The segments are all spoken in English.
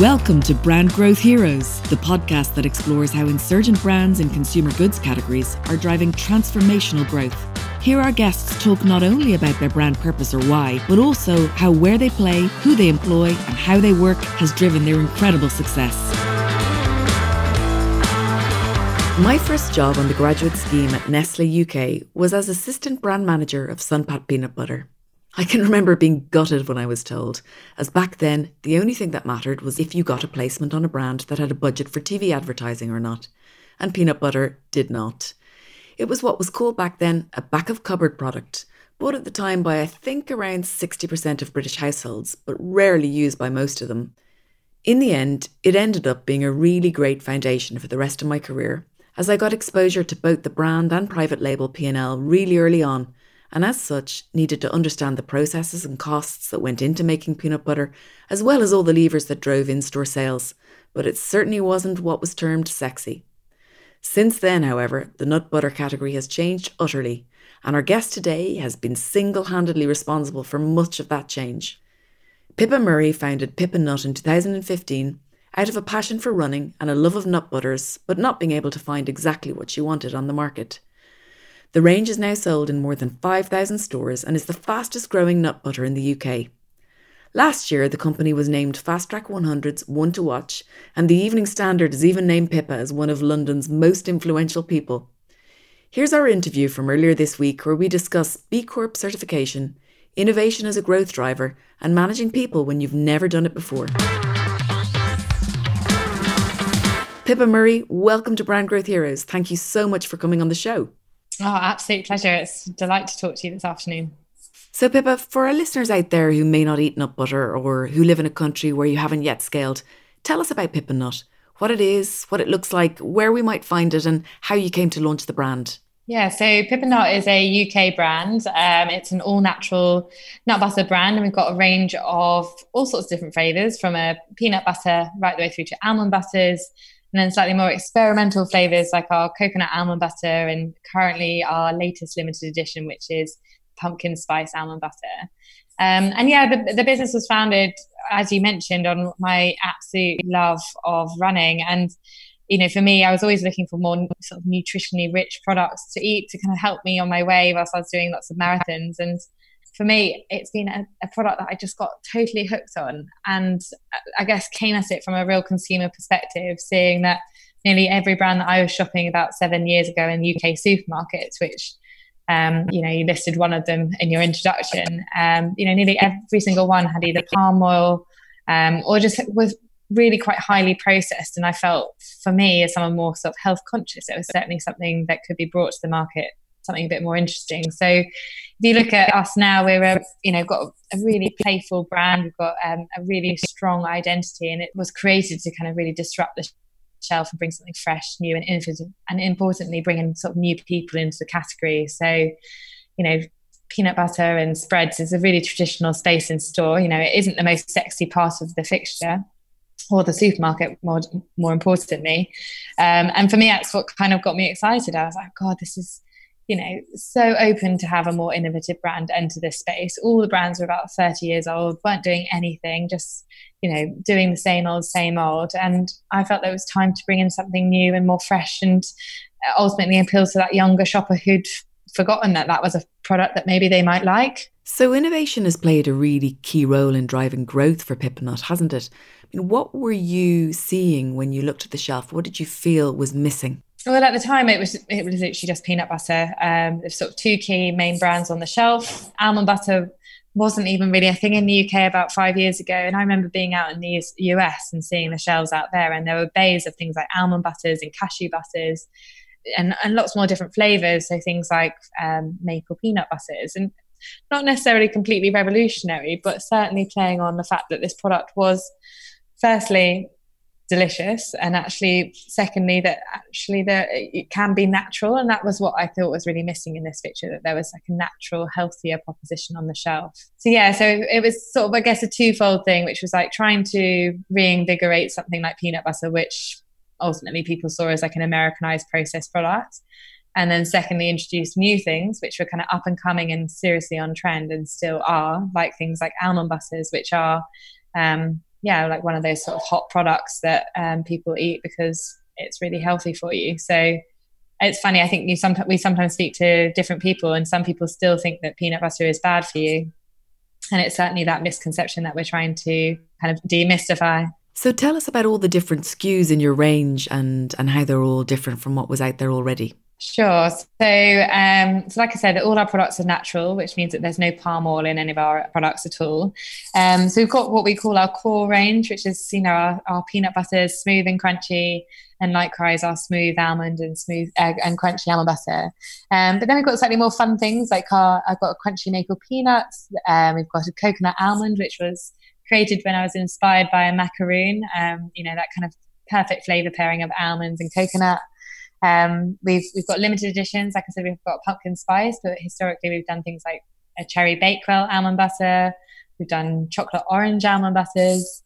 Welcome to Brand Growth Heroes, the podcast that explores how insurgent brands in consumer goods categories are driving transformational growth. Here, our guests talk not only about their brand purpose or why, but also how where they play, who they employ, and how they work has driven their incredible success. My first job on the graduate scheme at Nestle UK was as assistant brand manager of Sun-Pat peanut butter. I can remember being gutted when I was told, as back then the only thing that mattered was if you got a placement on a brand that had a budget for TV advertising or not, and peanut butter did not. It was what was called back then a back of cupboard product, bought at the time by I think around 60% of British households, but rarely used by most of them. In the end, it ended up being a really great foundation for the rest of my career, as I got exposure to both the brand and private label P&L really early on and as such needed to understand the processes and costs that went into making peanut butter, as well as all the levers that drove in store sales, but it certainly wasn't what was termed sexy. Since then, however, the nut butter category has changed utterly, and our guest today has been single handedly responsible for much of that change. Pippa Murray founded Pip and Nut in 2015 out of a passion for running and a love of nut butters, but not being able to find exactly what she wanted on the market. The range is now sold in more than 5,000 stores and is the fastest growing nut butter in the UK. Last year, the company was named Fast Track 100's One to Watch, and the Evening Standard has even named Pippa as one of London's most influential people. Here's our interview from earlier this week where we discuss B Corp certification, innovation as a growth driver, and managing people when you've never done it before. Pippa Murray, welcome to Brand Growth Heroes. Thank you so much for coming on the show. Oh, absolute pleasure. It's a delight to talk to you this afternoon. So, Pippa, for our listeners out there who may not eat nut butter or who live in a country where you haven't yet scaled, tell us about Pip and Nut, what it is, what it looks like, where we might find it, and how you came to launch the brand. Yeah, so Pip and Nut is a UK brand. Um, it's an all natural nut butter brand, and we've got a range of all sorts of different flavors from a peanut butter right the way through to almond butters, and then slightly more experimental flavors like our coconut almond butter and currently our latest limited edition, which is pumpkin spice almond butter. Um, and yeah, the, the business was founded, as you mentioned, on my absolute love of running. And, you know, for me, I was always looking for more sort of nutritionally rich products to eat to kind of help me on my way whilst I was doing lots of marathons. And for me, it's been a, a, product that I just got totally hooked on. And I guess came at it from a real consumer perspective, seeing that nearly every brand that I was shopping about seven years ago in UK supermarkets, which um, you know, you listed one of them in your introduction. Um, you know, nearly every single one had either palm oil um, or just was really quite highly processed. And I felt, for me, as someone more sort of health conscious, it was certainly something that could be brought to the market something a bit more interesting. So if you look at us now, we're a, you know got a really playful brand. We've got um, a really strong identity, and it was created to kind of really disrupt the shelf and bring something fresh, new, and innovative, and importantly, bringing sort of new people into the category. So you know. Peanut butter and spreads is a really traditional space in store. You know, it isn't the most sexy part of the fixture, or the supermarket more more importantly um, and for me that's what kind of got me excited i was like god this is you know, so open to have a more innovative brand enter this space. All the brands were about 30 years old, weren't doing anything, just, you know, doing the same old, same old. And I felt there was time to bring in something new and more fresh and uh, ultimately appeal to that younger shopper who'd forgotten that that was a product that maybe they might like. So innovation has played a really key role in driving growth for Pip and Nut, hasn't it? I mean, what were you seeing when you looked at the shelf? What did you feel was missing? Well, at the time, it was it was literally just peanut butter. Um, there's sort of two key main brands on the shelf. Almond butter wasn't even really a thing in the UK about five years ago, and I remember being out in the US and seeing the shelves out there, and there were bays of things like almond butters and cashew butters, and, and lots more different flavors. So things like um, maple peanut butters, and not necessarily completely revolutionary, but certainly playing on the fact that this product was firstly delicious. And actually secondly that actually that it can be natural. And that was what i thought was really missing in this picture that there was like a natural healthier proposition on the shelf. So yeah so it was sort of i guess a twofold thing which was like trying to reinvigorate something like peanut butter which ultimately people saw as like an americanized processed product. And then secondly introduce new things which were kind of up and coming and seriously on trend and still are like things like almond butters which are um, yeah, like one of those sort of hot products that um, people eat because it's really healthy for you. So it's funny. I think you sometimes we sometimes speak to different people, and some people still think that peanut butter is bad for you, and it's certainly that misconception that we're trying to kind of demystify. So tell us about all the different SKUs in your range and and how they're all different from what was out there already. Sure. So, um, so like I said, all our products are natural, which means that there's no palm oil in any of our products at all. Um, so we've got what we call our core range, which is you know our, our peanut butters, smooth and crunchy, and likewise our smooth almond and smooth and crunchy almond butter. Um, but then we've got slightly more fun things like our I've got a crunchy maple peanuts. Um, we've got a coconut almond, which was created when I was inspired by a macaroon. Um, you know that kind of perfect flavor pairing of almonds and coconut. Um, we've we've got limited editions. Like I said, we've got pumpkin spice, but historically we've done things like a cherry bakewell almond butter. We've done chocolate orange almond butters.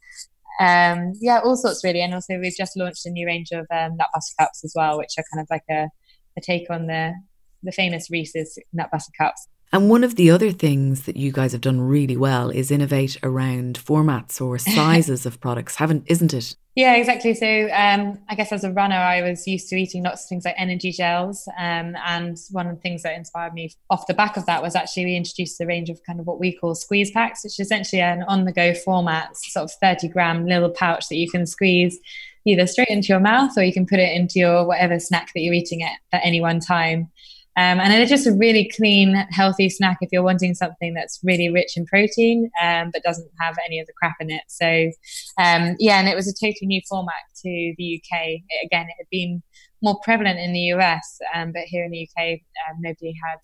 Um, yeah, all sorts really. And also we've just launched a new range of um, nut butter cups as well, which are kind of like a, a take on the the famous Reese's nut butter cups. And one of the other things that you guys have done really well is innovate around formats or sizes of products, haven't isn't it? Yeah, exactly. So um, I guess as a runner, I was used to eating lots of things like energy gels. Um, and one of the things that inspired me off the back of that was actually we introduced a range of kind of what we call squeeze packs, which is essentially an on the go format, sort of 30 gram little pouch that you can squeeze either straight into your mouth or you can put it into your whatever snack that you're eating at, at any one time. Um, and it's just a really clean, healthy snack if you're wanting something that's really rich in protein um, but doesn't have any of the crap in it. So, um, yeah, and it was a totally new format to the UK. It, again, it had been more prevalent in the US, um, but here in the UK, um, nobody had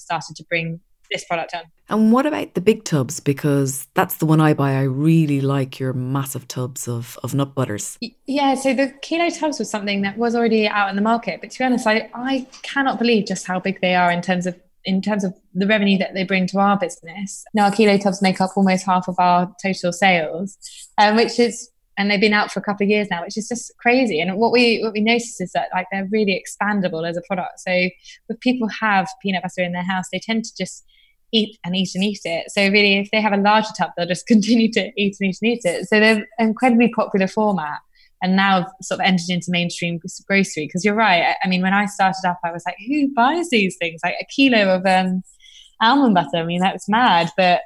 started to bring this product on. And what about the big tubs? Because that's the one I buy. I really like your massive tubs of, of nut butters. Yeah, so the kilo tubs was something that was already out in the market. But to be honest, I, I cannot believe just how big they are in terms of in terms of the revenue that they bring to our business. Now, our kilo tubs make up almost half of our total sales, um, which is and they've been out for a couple of years now, which is just crazy. And what we what we notice is that like they're really expandable as a product. So if people have peanut butter in their house, they tend to just eat and eat and eat it. So really, if they have a larger tub, they'll just continue to eat and eat and eat it. So they're an incredibly popular format, and now sort of entered into mainstream grocery. Because you're right. I mean, when I started up, I was like, who buys these things? Like a kilo of um, almond butter. I mean, that's mad. But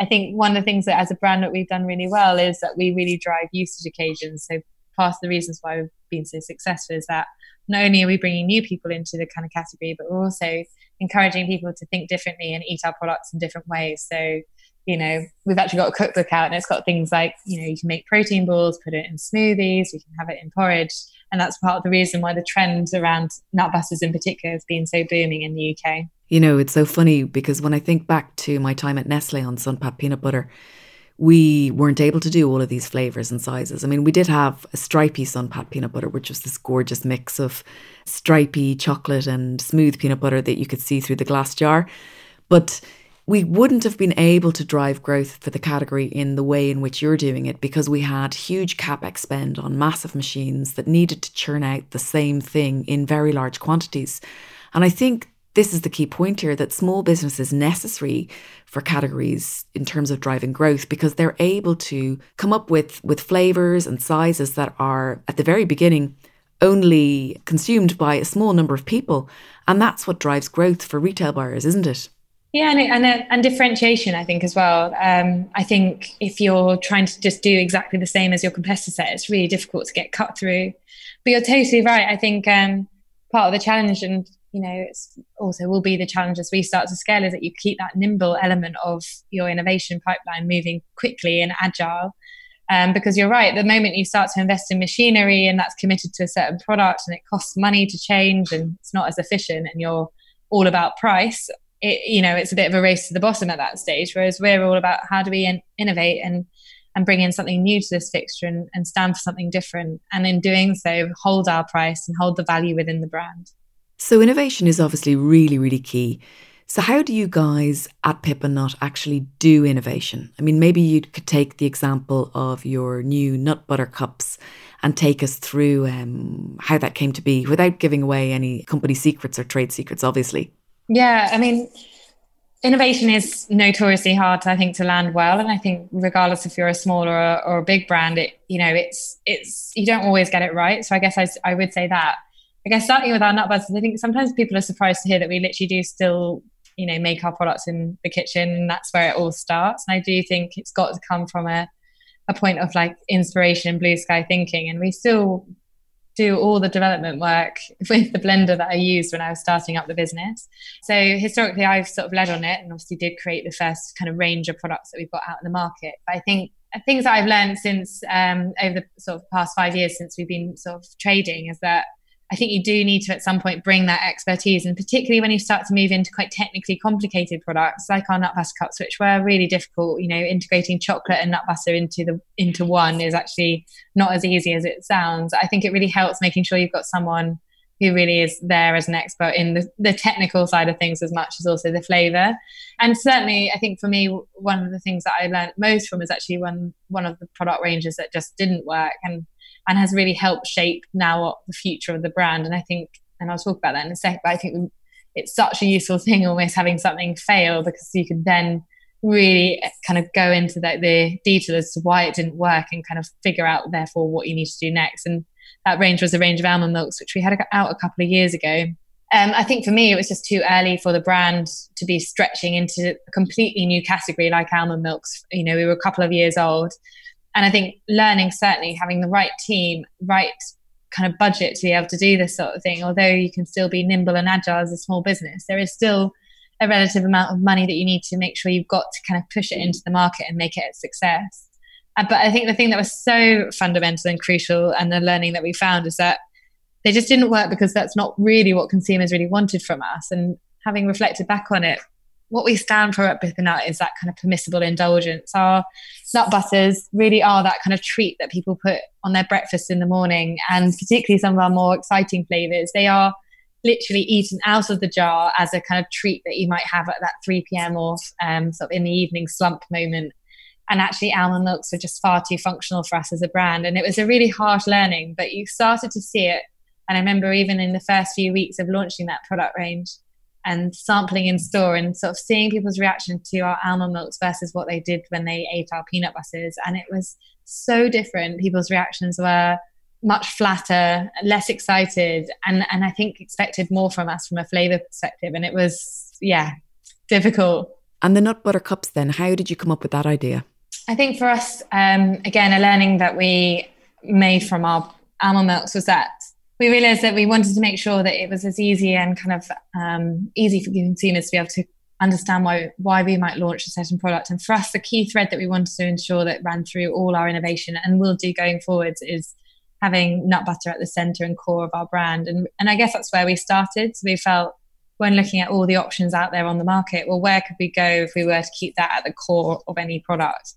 I think one of the things that as a brand that we've done really well is that we really drive usage occasions. So part of the reasons why we've been so successful is that not only are we bringing new people into the kind of category, but we're also encouraging people to think differently and eat our products in different ways. So, you know, we've actually got a cookbook out and it's got things like, you know, you can make protein balls, put it in smoothies, you can have it in porridge. And that's part of the reason why the trend around nut butters in particular has been so booming in the UK. You know, it's so funny because when I think back to my time at Nestle on Sun-Pat peanut butter, we weren't able to do all of these flavors and sizes. I mean, we did have a stripy Sun-Pat peanut butter, which was this gorgeous mix of stripy chocolate and smooth peanut butter that you could see through the glass jar. But we wouldn't have been able to drive growth for the category in the way in which you're doing it because we had huge capex spend on massive machines that needed to churn out the same thing in very large quantities. And I think this is the key point here that small business is necessary for categories in terms of driving growth because they're able to come up with with flavors and sizes that are at the very beginning only consumed by a small number of people and that's what drives growth for retail buyers isn't it yeah, and, and, and differentiation, I think, as well. Um, I think if you're trying to just do exactly the same as your competitor, set, it's really difficult to get cut through. But you're totally right. I think um, part of the challenge, and you know, it's also will be the challenge as we start to scale is that you keep that nimble element of your innovation pipeline moving quickly and agile. Um, because you're right, the moment you start to invest in machinery and that's committed to a certain product and it costs money to change and it's not as efficient and you're all about price, it, you know, it's a bit of a race to the bottom at that stage. Whereas we're all about how do we in- innovate and and bring in something new to this fixture and, and stand for something different. And in doing so, hold our price and hold the value within the brand. So, innovation is obviously really, really key. So, how do you guys at Pip and Nut actually do innovation? I mean, maybe you could take the example of your new nut butter cups and take us through um, how that came to be without giving away any company secrets or trade secrets, obviously. Yeah, I mean, innovation is notoriously hard, I think, to land well. And I think regardless if you're a small or a, or a big brand, it you know it's it's you don't always get it right. So I guess I, I would say that. I guess starting with our nut butters, I think sometimes people are surprised to hear that we literally do still you know make our products in the kitchen, and that's where it all starts. And I do think it's got to come from a a point of like inspiration, and blue sky thinking, and we still do all the development work with the blender that I used when I was starting up the business. So historically, I've sort of led on it and obviously did create the first kind of range of products that we've got out in the market. But I think things that I've learned since um, over the sort of past five years since we've been sort of trading is that I think you do need to at some point bring that expertise, and particularly when you start to move into quite technically complicated products like our nut butter cups, which were really difficult. You know, integrating chocolate and nut butter into the into one is actually not as easy as it sounds. I think it really helps making sure you've got someone who really is there as an expert in the, the technical side of things as much as also the flavor. And certainly, I think for me, one of the things that I learned most from is actually one one of the product ranges that just didn't work and and has really helped shape now the future of the brand. And I think, and I'll talk about that in a sec, but I think it's such a useful thing almost having something fail because you can then really kind of go into the, the detail as to why it didn't work and kind of figure out therefore what you need to do next. And that range was a range of almond milks, which we had out a couple of years ago. Um, I think for me, it was just too early for the brand to be stretching into a completely new category like almond milks. You know, we were a couple of years old. And I think learning certainly having the right team, right kind of budget to be able to do this sort of thing, although you can still be nimble and agile as a small business, there is still a relative amount of money that you need to make sure you've got to kind of push it into the market and make it a success. Uh, but I think the thing that was so fundamental and crucial and the learning that we found is that they just didn't work because that's not really what consumers really wanted from us. And having reflected back on it, what we stand for at Nut is that kind of permissible indulgence. Our nut butters really are that kind of treat that people put on their breakfast in the morning, and particularly some of our more exciting flavors. They are literally eaten out of the jar as a kind of treat that you might have at that 3 p.m. or um, sort of in the evening slump moment. And actually, almond milks are just far too functional for us as a brand. And it was a really harsh learning, but you started to see it. And I remember even in the first few weeks of launching that product range, and sampling in store and sort of seeing people's reaction to our almond milks versus what they did when they ate our peanut butters. And it was so different. People's reactions were much flatter, less excited, and, and I think expected more from us from a flavor perspective. And it was, yeah, difficult. And the nut butter cups, then, how did you come up with that idea? I think for us, um, again, a learning that we made from our almond milks was that we realized that we wanted to make sure that it was as easy and kind of um, easy for consumers to be able to understand why why we might launch a certain product. And for us, the key thread that we wanted to ensure that ran through all our innovation and will do going forwards is having nut butter at the center and core of our brand. And and I guess that's where we started. So we felt when looking at all the options out there on the market, well, where could we go if we were to keep that at the core of any product?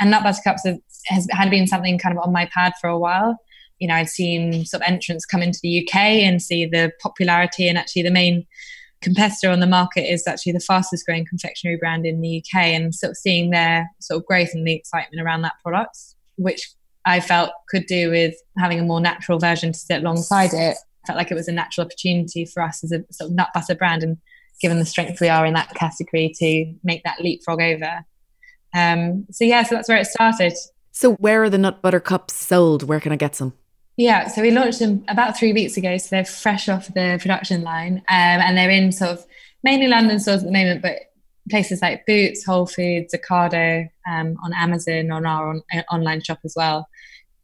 And nut butter cups have, has had been something kind of on my pad for a while you know, I've seen sort of entrants come into the UK and see the popularity, and actually the main competitor on the market is actually the fastest growing confectionery brand in the UK, and sort of seeing their sort of growth and the excitement around that product, which I felt could do with having a more natural version to sit alongside it. Felt like it was a natural opportunity for us as a sort of nut butter brand, and given the strength we are in that category, to make that leapfrog over. Um, so yeah, so that's where it started. So where are the nut butter cups sold? Where can I get some? Yeah, so we launched them about three weeks ago, so they're fresh off the production line, um, and they're in sort of mainly London stores at the moment, but places like Boots, Whole Foods, Ocado, um, on Amazon, on our on, uh, online shop as well.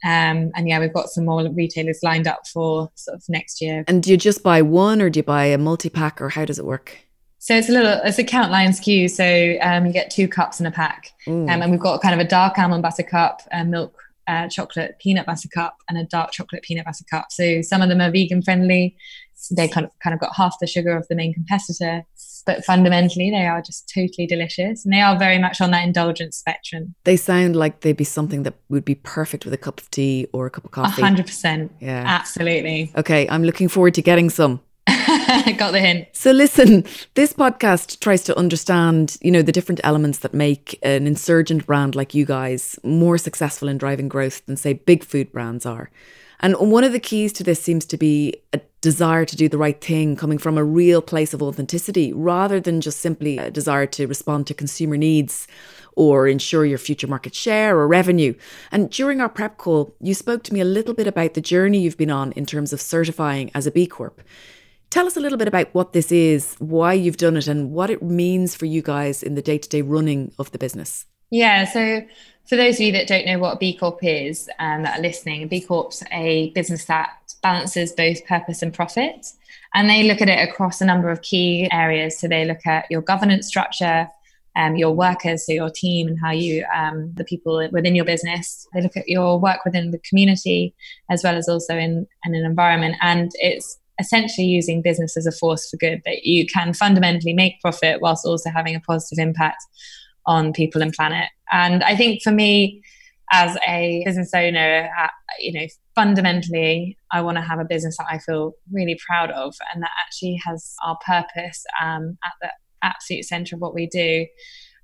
Um, and yeah, we've got some more retailers lined up for sort of next year. And do you just buy one, or do you buy a multi pack, or how does it work? So it's a little, it's a count line SKU. So um, you get two cups in a pack, um, and we've got kind of a dark almond butter cup, uh, milk uh, chocolate peanut butter cup and a dark chocolate peanut butter cup. So some of them are vegan friendly. They kind of kind of got half the sugar of the main competitor, but fundamentally they are just totally delicious and they are very much on that indulgence spectrum. They sound like they'd be something that would be perfect with a cup of tea or a cup of coffee. hundred percent. Yeah. Absolutely. Okay. I'm looking forward to getting some. Got the hint. So listen, this podcast tries to understand, you know, the different elements that make an insurgent brand like you guys more successful in driving growth than say big food brands are. And one of the keys to this seems to be a desire to do the right thing coming from a real place of authenticity rather than just simply a desire to respond to consumer needs or ensure your future market share or revenue. And during our prep call, you spoke to me a little bit about the journey you've been on in terms of certifying as a B Corp. Tell us a little bit about what this is, why you've done it, and what it means for you guys in the day to day running of the business. Yeah, so for those of you that don't know what B Corp is and that are listening, B Corp's a business that balances both purpose and profit. And they look at it across a number of key areas. So they look at your governance structure, um, your workers, so your team and how you, um, the people within your business. They look at your work within the community as well as also in, in an environment. And it's essentially using business as a force for good that you can fundamentally make profit whilst also having a positive impact on people and planet. And I think for me, as a business owner, uh, you know, fundamentally, I want to have a business that I feel really proud of and that actually has our purpose um, at the absolute center of what we do.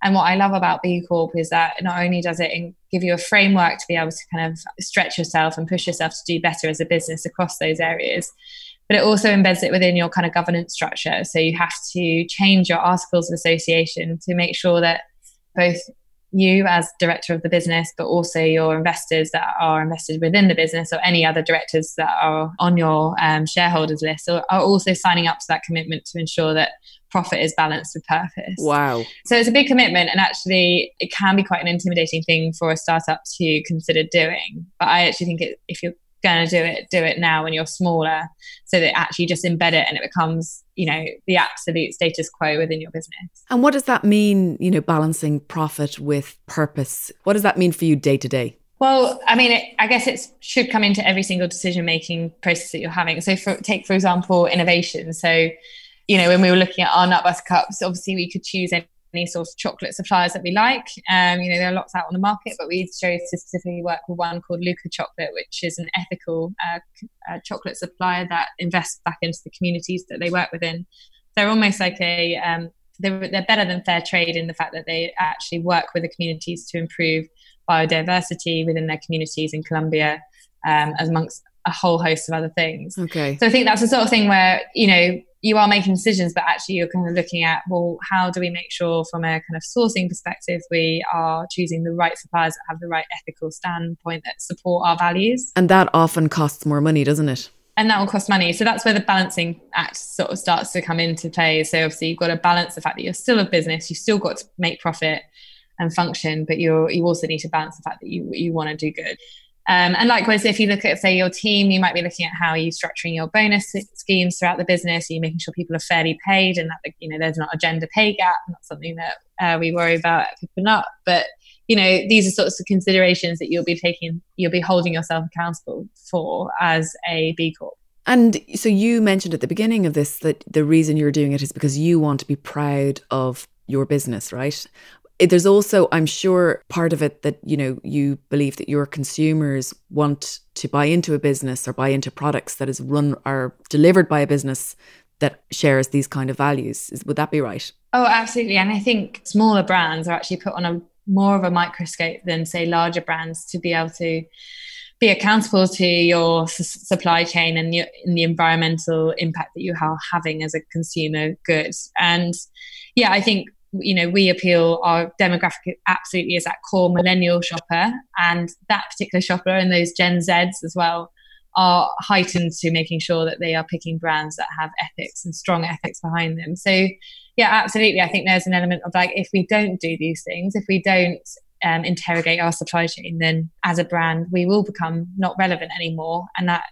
And what I love about B Corp is that not only does it give you a framework to be able to kind of stretch yourself and push yourself to do better as a business across those areas, but it also embeds it within your kind of governance structure. So you have to change your articles of association to make sure that both you as director of the business, but also your investors that are invested within the business or any other directors that are on your um, shareholders list are, are also signing up to that commitment to ensure that profit is balanced with purpose. Wow. So it's a big commitment and actually it can be quite an intimidating thing for a startup to consider doing. But I actually think it, if you're going to do it, do it now when you're smaller so that actually just embed it and it becomes, you know, the absolute status quo within your business. And what does that mean, you know, balancing profit with purpose? What does that mean for you day to day? Well, I mean, it, I guess it should come into every single decision making process that you're having. So, for, take for example, innovation. So, you know, when we were looking at our nut butter cups, obviously we could choose any any sort of chocolate suppliers that we like. Um, you know, there are lots out on the market, but we chose to specifically work with one called Luker Chocolate, which is an ethical uh, uh, chocolate supplier that invests back into the communities that they work within. They're almost like a um, they're, they're better than fair trade in the fact that they actually work with the communities to improve biodiversity within their communities in Colombia, um, amongst a whole host of other things. Okay. So I think that's the sort of thing where you know you are making decisions, but actually you're kind of looking at, well, how do we make sure from a kind of sourcing perspective we are choosing the right suppliers that have the right ethical standpoint that support our values? And that often costs more money, doesn't it? And that will cost money. So that's where the balancing act sort of starts to come into play. So obviously you've got to balance the fact that you're still a business, you've still got to make profit and function, but you're you also need to balance the fact that you you want to do good. Um, and likewise, if you look at, say, your team, you might be looking at how you're structuring your bonus schemes throughout the business. Are you making sure people are fairly paid and that, you know, there's not a gender pay gap? Not something that uh, we worry about Pip and Nut. But, you know, these are sorts of considerations that you'll be taking, you'll be holding yourself accountable for as a B Corp. And so you mentioned at the beginning of this that the reason you're doing it is because you want to be proud of your business, right? There's also i'm sure part of it that you know you believe that your consumers want to buy into a business or buy into products that is run or delivered by a business that shares these kind of values. Would that be right? Oh absolutely. And i think smaller brands are actually put on a more of a microscope than say larger brands to be able to be accountable to your s- supply chain and, your, and the environmental impact that you are having as a consumer goods and yeah i think you know we appeal our demographic absolutely is that core millennial shopper. And that particular shopper and those gen z's as well are heightened to making sure that they are picking brands that have ethics and strong ethics behind them. So yeah absolutely. I think there's an element of like if we don't do these things if we don't um, interrogate our supply chain then as a brand we will become not relevant anymore. And that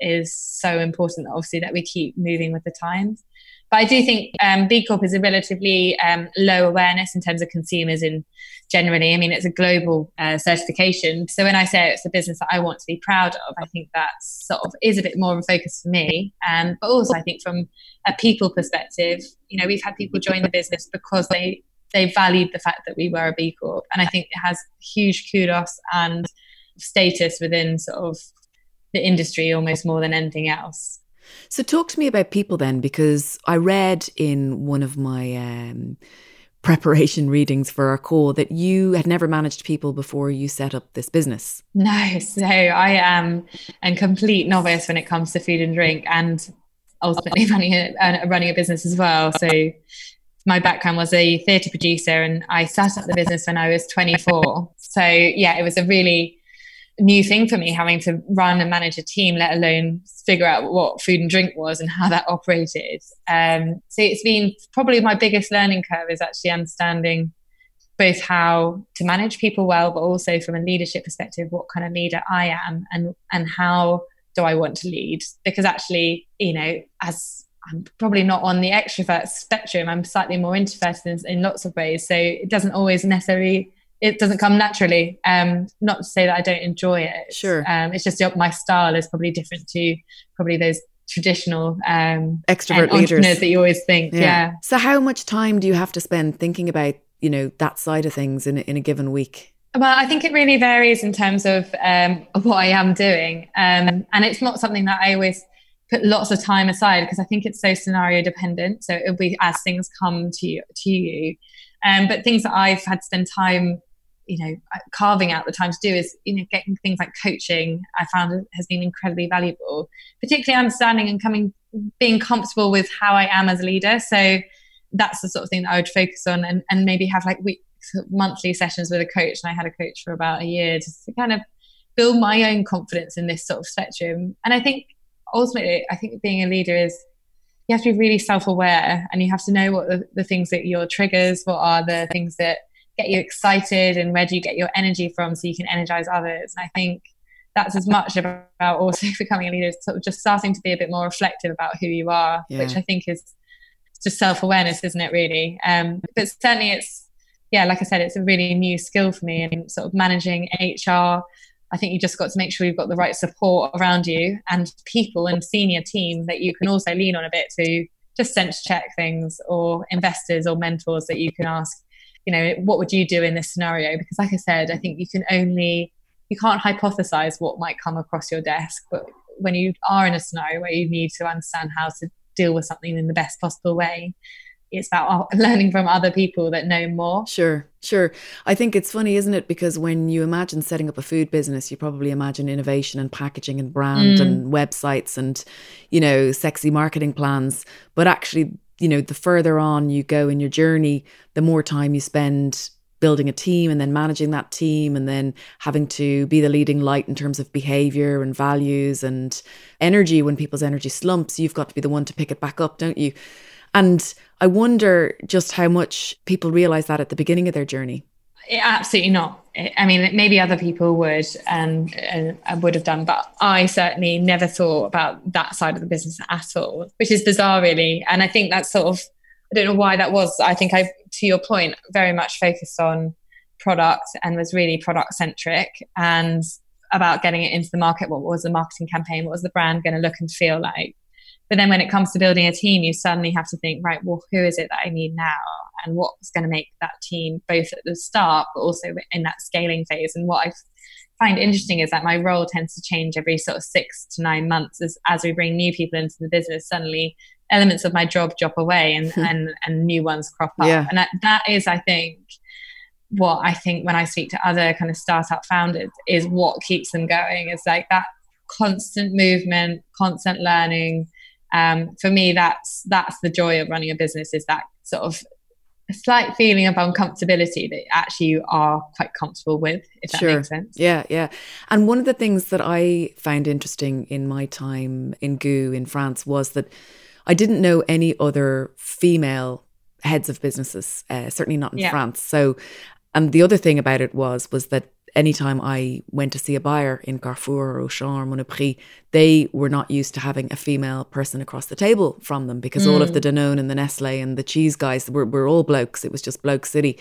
is so important obviously that we keep moving with the times but I do think um, B Corp is a relatively um, low awareness in terms of consumers in generally. I mean, it's a global uh, certification. So when I say it's a business that I want to be proud of, I think that sort of is a bit more of a focus for me. Um, but also, I think from a people perspective, you know, we've had people join the business because they they valued the fact that we were a B Corp, and I think it has huge kudos and status within sort of the industry almost more than anything else. So, talk to me about people then, because I read in one of my um, preparation readings for our call that you had never managed people before you set up this business. No, so I am a complete novice when it comes to food and drink, and ultimately running a, uh, running a business as well. So my background was a theatre producer, and I set up the business when I was 24. So yeah, it was a really new thing for me having to run and manage a team, let alone figure out what food and drink was and how that operated. Um, so it's been probably my biggest learning curve is actually understanding both how to manage people well, but also from a leadership perspective, what kind of leader I am and and how do I want to lead? Because actually, you know, as I'm probably not on the extrovert spectrum, I'm slightly more introverted in, in lots of ways. So it doesn't always necessarily it doesn't come naturally. Um, not to say that I don't enjoy it. Sure. Um, it's just my style is probably different to probably those traditional um, extrovert leaders that you always think. Yeah. yeah. So how much time do you have to spend thinking about you know that side of things in in a given week? Well, I think it really varies in terms of um, what I am doing, um, and it's not something that I always put lots of time aside because I think it's so scenario dependent. So it'll be as things come to you, to you. Um, but things that I've had to spend time you know carving out the time to do is you know getting things like coaching i found has been incredibly valuable particularly understanding and coming being comfortable with how i am as a leader. So that's the sort of thing that i would focus on and, and maybe have like week monthly sessions with a coach. And i had a coach for about a year just to kind of build my own confidence in this sort of spectrum. And i think ultimately i think being a leader is you have to be really self-aware and you have to know what the, the things that your triggers what are the things that get you excited and where do you get your energy from so you can energize others. And I think that's as much about also becoming a leader, sort of just starting to be a bit more reflective about who you are, yeah. which I think is just self awareness, isn't it, really? Um, but certainly it's, yeah, like I said, it's a really new skill for me and sort of managing HR. I think you just got to make sure you've got the right support around you and people and senior team that you can also lean on a bit to just sense check things or investors or mentors that you can ask you know what would you do in this scenario? Because like i said i think you can only you can't hypothesize what might come across your desk but when you are in a scenario where you need to understand how to deal with something in the best possible way it's about learning from other people that know more. Sure, sure. I think it's funny, isn't it? Because when you imagine setting up a food business, you probably imagine innovation and packaging and brand mm. and websites and, you know, sexy marketing plans. But actually, you know, the further on you go in your journey, the more time you spend building a team and then managing that team and then having to be the leading light in terms of behavior and values and energy when people's energy slumps you've got to be the one to pick it back up don't you and i wonder just how much people realize that at the beginning of their journey absolutely not. I mean, maybe other people would and, and would have done, but I certainly never thought about that side of the business at all, which is bizarre, really. And I think that's sort of, I don't know why that was. I think I, to your point, very much focused on product and was really product centric and about getting it into the market. What was the marketing campaign? What was the brand going to look and feel like? But then when it comes to building a team, you suddenly have to think, right, well, who is it that I need now? And what's going to make that team both at the start, but also in that scaling phase? And what I find interesting is that my role tends to change every sort of six to nine months as, as we bring new people into the business. Suddenly, elements of my job drop away and, hmm. and, and new ones crop up. Yeah. And that, that is, I think, what I think when I speak to other kind of startup founders is what keeps them going is like that constant movement, constant learning, um, for me that's that's the joy of running a business is that sort of a slight feeling of uncomfortability that actually you are quite comfortable with, if that sure. makes sense. Yeah, yeah. And one of the things that I found interesting in my time in GU in France was that I didn't know any other female heads of businesses, uh, certainly not in yeah. France. So, and the other thing about it was was that anytime I went to see a buyer in Carrefour or Auchan or Monoprix, they were not used to having a female person across the table from them because mm. all of the mm. Danone and the Nestle and the cheese guys were, were all blokes. It was just bloke city.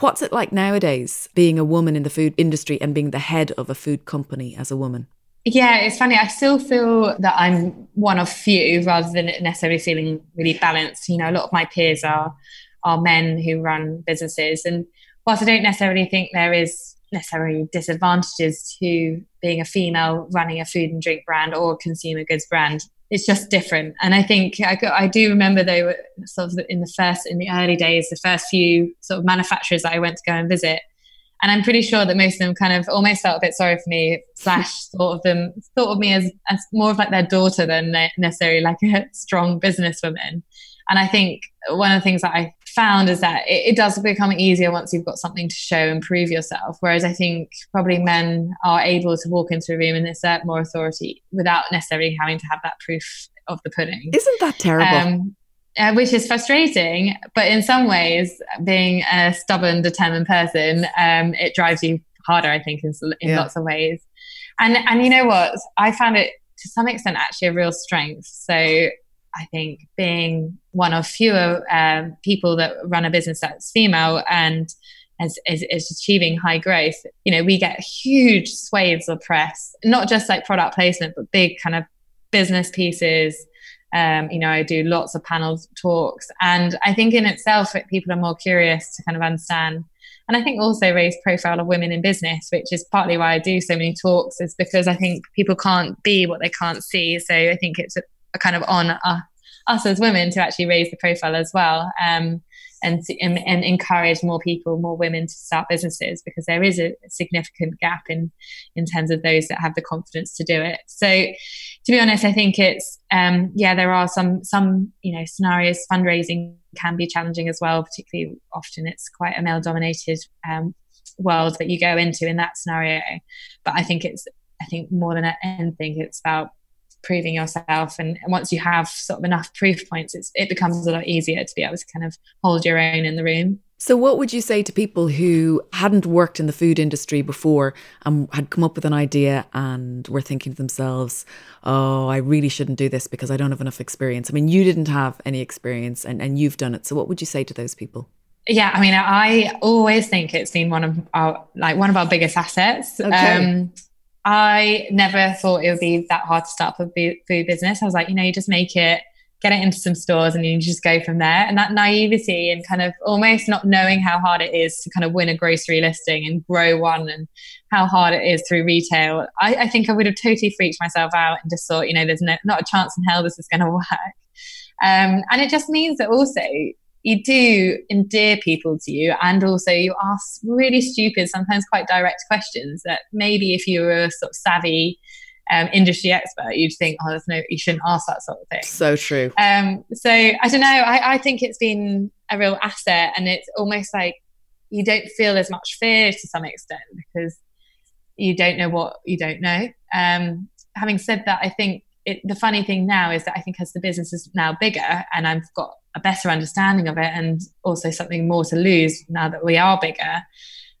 What's it like nowadays being a woman in the food industry and being the head of a food company as a woman? Yeah, it's funny. I still feel that I'm one of few rather than necessarily feeling really balanced. You know, a lot of my peers are are men who run businesses. And whilst I don't necessarily think there is necessarily disadvantages to being a female running a food and drink brand or consumer goods brand. it's just different. And I think I, I do remember they were sort of in the first, in the early days, the first few sort of manufacturers that I went to go and visit. And I'm pretty sure that most of them kind of almost felt a bit sorry for me, slash thought of them, thought of me as, as more of like their daughter than necessarily like a strong businesswoman. And I think one of the things that I found is that it, it, does become easier once you've got something to show and prove yourself. Whereas I think probably men are able to walk into a room and assert more authority without necessarily having to have that proof of the pudding. Isn't that terrible? Um, uh, which is frustrating, but in some ways, being a stubborn, determined person, um, it drives you harder. I think in, in yeah. lots of ways. And and you know what? I found it to some extent actually a real strength. So I think being one of fewer um, people that run a business that's female and is, is, achieving high growth, you know, we get huge swathes of press, not just like product placement, but big kind of business pieces. Um, you know, I do lots of panel talks, and I think in itself, people are more curious to kind of understand. And I think also raise profile of women in business, which is partly why I do so many talks, is because I think people can't be what they can't see. So I think it's kind of on uh, us as women to actually raise the profile as well um, and, and, and, encourage more people, more women to start businesses because there is a significant gap in in terms of those that have the confidence to do it. So, to be honest, I think it's um, yeah, there are some some you know scenarios. Fundraising can be challenging as well, particularly often it's quite a male dominated um, world that you go into in that scenario. But I think it's I think more than anything, it's about proving yourself. And, once you have sort of enough proof points, it becomes a lot easier to be able to kind of hold your own in the room. So, what would you say to people who hadn't worked in the food industry before and had come up with an idea and were thinking to themselves, oh, I really shouldn't do this because I don't have enough experience? I mean, you didn't have any experience and, and you've done it. So, what would you say to those people? Yeah, I mean, I always think it's been one of our like one of our biggest assets. Okay. Um, I never thought it would be that hard to start a food business. I was like, you know, you just make it, get it into some stores, and you just go from there. And that naivety and kind of almost not knowing how hard it is to kind of win a grocery listing and grow one, and how hard it is through retail. I, I think I would have totally freaked myself out and just thought, you know, there's no, not a chance in hell this is going to work. Um, and it just means that also you do endear people to you and also you ask really stupid sometimes quite direct questions that maybe if you were a sort of savvy um, industry expert you'd think oh there's no you shouldn't ask that sort of thing. So true. Um, so i don't know I, I think it's been a real asset and it's almost like you don't feel as much fear to some extent because you don't know what you don't know. Um, having said that i think it, the funny thing now is that I think as the business is now bigger and I've got a better understanding of it and also something more to lose now that we are bigger,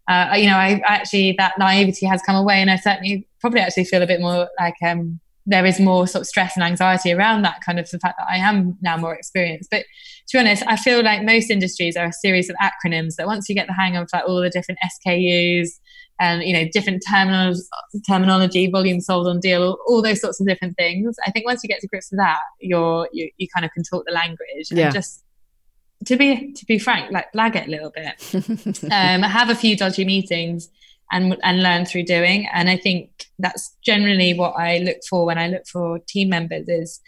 uh, you know, I actually that naivety has come away and I certainly probably actually feel a bit more like um, there is more sort of stress and anxiety around that kind of the fact that I am now more experienced. But to be honest, I feel like most industries are a series of acronyms that once you get the hang of like all the different SKUs, and you know different terminals, terminology, volume sold on deal, all, all, those sorts of different things. I think once you get to grips with that, you're you, you kind of can talk the language yeah. and just to be to be frank, like lag it a little bit. um, have a few dodgy meetings and and learn through doing. And I think that's generally what I look for when I look for team members is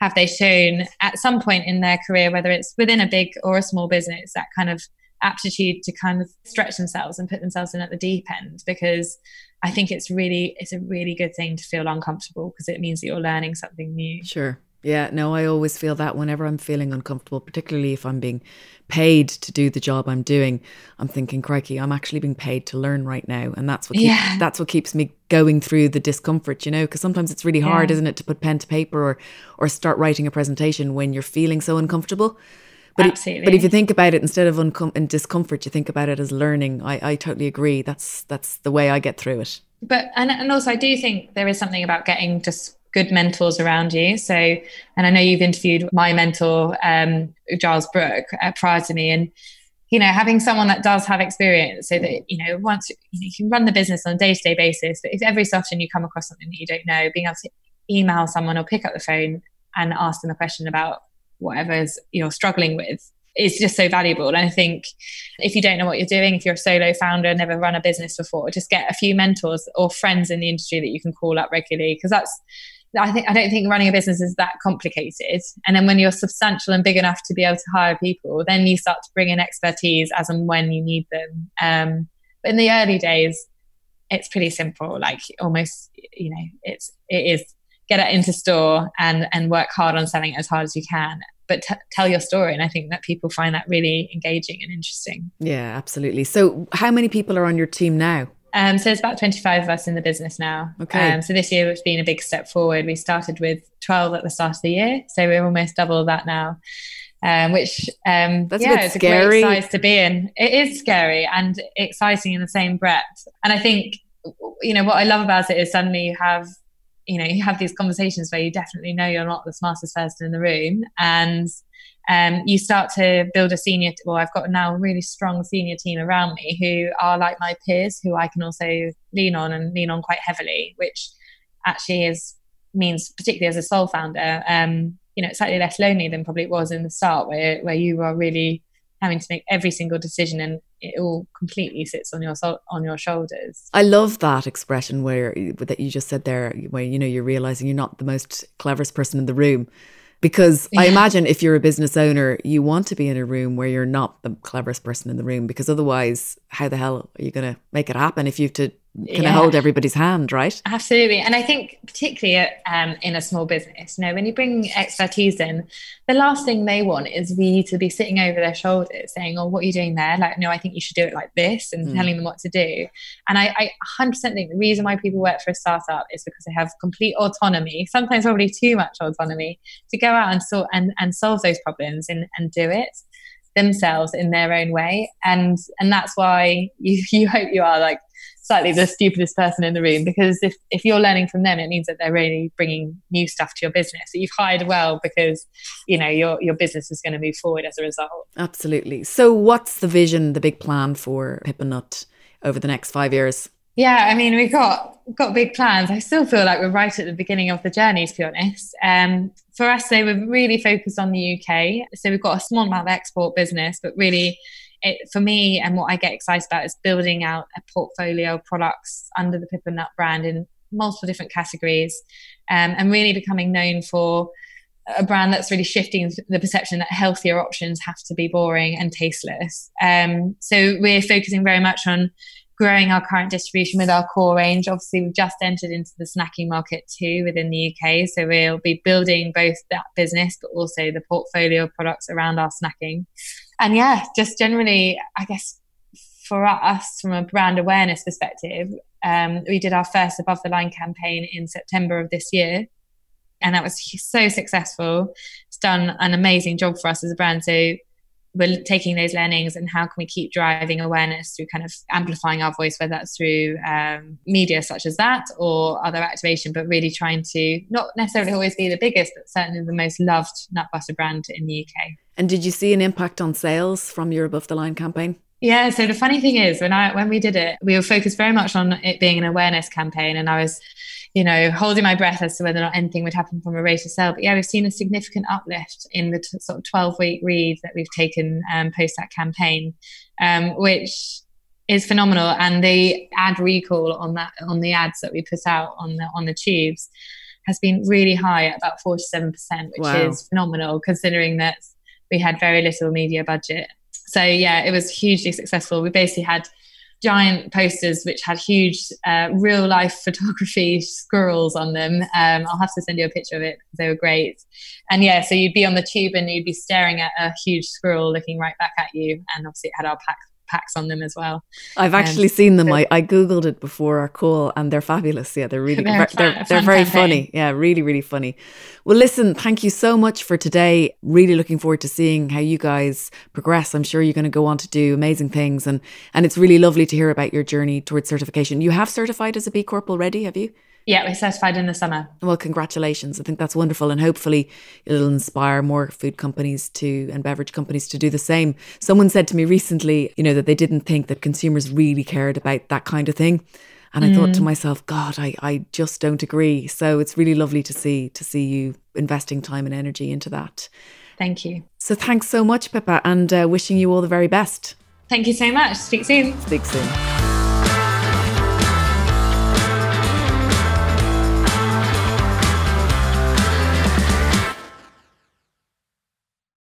have they shown at some point in their career, whether it's within a big or a small business, that kind of aptitude to kind of stretch themselves and put themselves in at the deep end because I think it's really it's a really good thing to feel uncomfortable because it means that you're learning something new. Sure. Yeah, no, I always feel that whenever I'm feeling uncomfortable, particularly if I'm being paid to do the job I'm doing, I'm thinking, crikey, I'm actually being paid to learn right now. And that's what keeps, yeah. that's what keeps me going through the discomfort, you know, because sometimes it's really hard, yeah. isn't it, to put pen to paper or or start writing a presentation when you're feeling so uncomfortable. But Absolutely. It, but if you think about it instead of uncom- in discomfort, you think about it as learning. I, I totally agree. That's that's the way I get through it. But and and also I do think there is something about getting just good mentors around you. So, and I know you've interviewed my mentor, um, Giles Brook, uh, prior to me, and you know, having someone that does have experience, so that you know, once you, know, you can run the business on a day to day basis, but if every so often you come across something that you don't know, being able to email someone or pick up the phone and ask them a question about whatever you're struggling with is just so valuable. And I think if you don't know what you're doing, if you're a solo founder, never run a business before, just get a few mentors or friends in the industry that you can call up regularly because that's I think I don't think running a business is that complicated. And then when you're substantial and big enough to be able to hire people, then you start to bring in expertise as and when you need them. Um, but in the early days, it's pretty simple. Like almost, you know, it's it is get it into store and and work hard on selling it as hard as you can. But t- tell your story, and I think that people find that really engaging and interesting. Yeah, absolutely. So, how many people are on your team now? Um, so it's about 25 of us in the business now. Okay. Um, so this year has been a big step forward. We started with 12 at the start of the year, so we're almost double that now. Um, which um, That's yeah, a it's scary. a great size to be in. It is scary and exciting in the same breath. And I think you know what I love about it is suddenly you have you know you have these conversations where you definitely know you're not the smartest person in the room and um, you start to build a senior well i've got now a really strong senior team around me who are like my peers who i can also lean on and lean on quite heavily which actually is means particularly as a sole founder um, you know it's slightly less lonely than probably it was in the start where where you are really having to make every single decision and it all completely sits on your on your shoulders. I love that expression where that you just said there where you know you're realizing you're not the most cleverest person in the room because yeah. I imagine if you're a business owner you want to be in a room where you're not the cleverest person in the room because otherwise how the hell are you going to make it happen if you have to kind yeah. of hold everybody's hand, right? Absolutely. And I think particularly um, in a small business, you know, when you bring expertise in, the last thing they want is you to be sitting over their shoulders saying, oh, what are you doing there? Like, no, I think you should do it like this and mm. telling them what to do. And I, I 100% think the reason why people work for a startup is because they have complete autonomy, sometimes probably too much autonomy, to go out and sort and, and solve those problems and, and do it themselves in their own way and and that's why you you hope you are like slightly the stupidest person in the room because if, if you're learning from them, it means that they're really bringing new stuff to your business. So you've hired well because, you know, your, your business is going to move forward as a result. Absolutely. So what's the vision, the big plan for Pip Nut over the next five years? Yeah, I mean, we've got got big plans. I still feel like we're right at the beginning of the journey, to be honest. Um, for us, they were really focused on the UK. So we've got a small amount of export business, but really it, for me and what I get excited about is building out a portfolio of products under the Pip Nut brand in multiple different categories um, and really becoming known for a brand that's really shifting the perception that healthier options have to be boring and tasteless. Um, so we're focusing very much on growing our current distribution with our core range. Obviously, we've just entered into the snacking market too within the UK. So we'll be building both that business, but also the portfolio of products around our snacking and yeah, just generally, I guess for us, from a brand awareness perspective, um, we did our first above the line campaign in September of this year. And that was so successful. It's done an amazing job for us as a brand. So we're taking those learnings and how can we keep driving awareness through kind of amplifying our voice, whether that's through um, media such as that or other activation, but really trying to not necessarily always be the biggest, but certainly the most loved nut butter brand in the UK. And did you see an impact on sales from your above the line campaign? Yeah, so the funny thing is when I when we did it, we were focused very much on it being an awareness campaign and I was you know, holding my breath as to whether or not anything would happen from a rate of sale. But yeah, we've seen a significant uplift in the t- sort of 12 week read that we've taken um, post that campaign, um, which is phenomenal. And the ad recall on that on the ads that we put out on the on the tubes has been really high at about 47%, which wow. is phenomenal considering that we had very little media budget. So yeah, it was hugely successful. We basically had giant posters which had huge uh, real life photography squirrels on them. Um, I'll have to send you a picture of it they were great. And yeah, so you'd be on the tube and you'd be staring at a huge squirrel looking right back at you. And obviously, it had our pack packs on them as well. I've actually um, seen them. So, I, I googled it before our call, and they're fabulous. Yeah, they're really they're they're, they're, they're very campaign. funny. Yeah, really really funny. Well, listen, thank you so much for today. Really looking forward to seeing how you guys progress. I'm sure you're going to go on to do amazing things, and and it's really lovely to hear about your journey towards certification. You have certified as a B Corp already, have you? Yeah, we certified in the summer. Well, congratulations. I think that's wonderful. And hopefully it'll inspire more food companies to and beverage companies to do the same. Someone said to me recently, you know, that they didn't think that consumers really cared about that kind of thing. And I mm. thought to mm. myself, God, I, I just don't agree. So it's really lovely to see to see you investing time and energy into that. Thank you. So thanks so much, Pippa, and uh, wishing you all the very best. Thank you so much. Speak soon. Speak soon.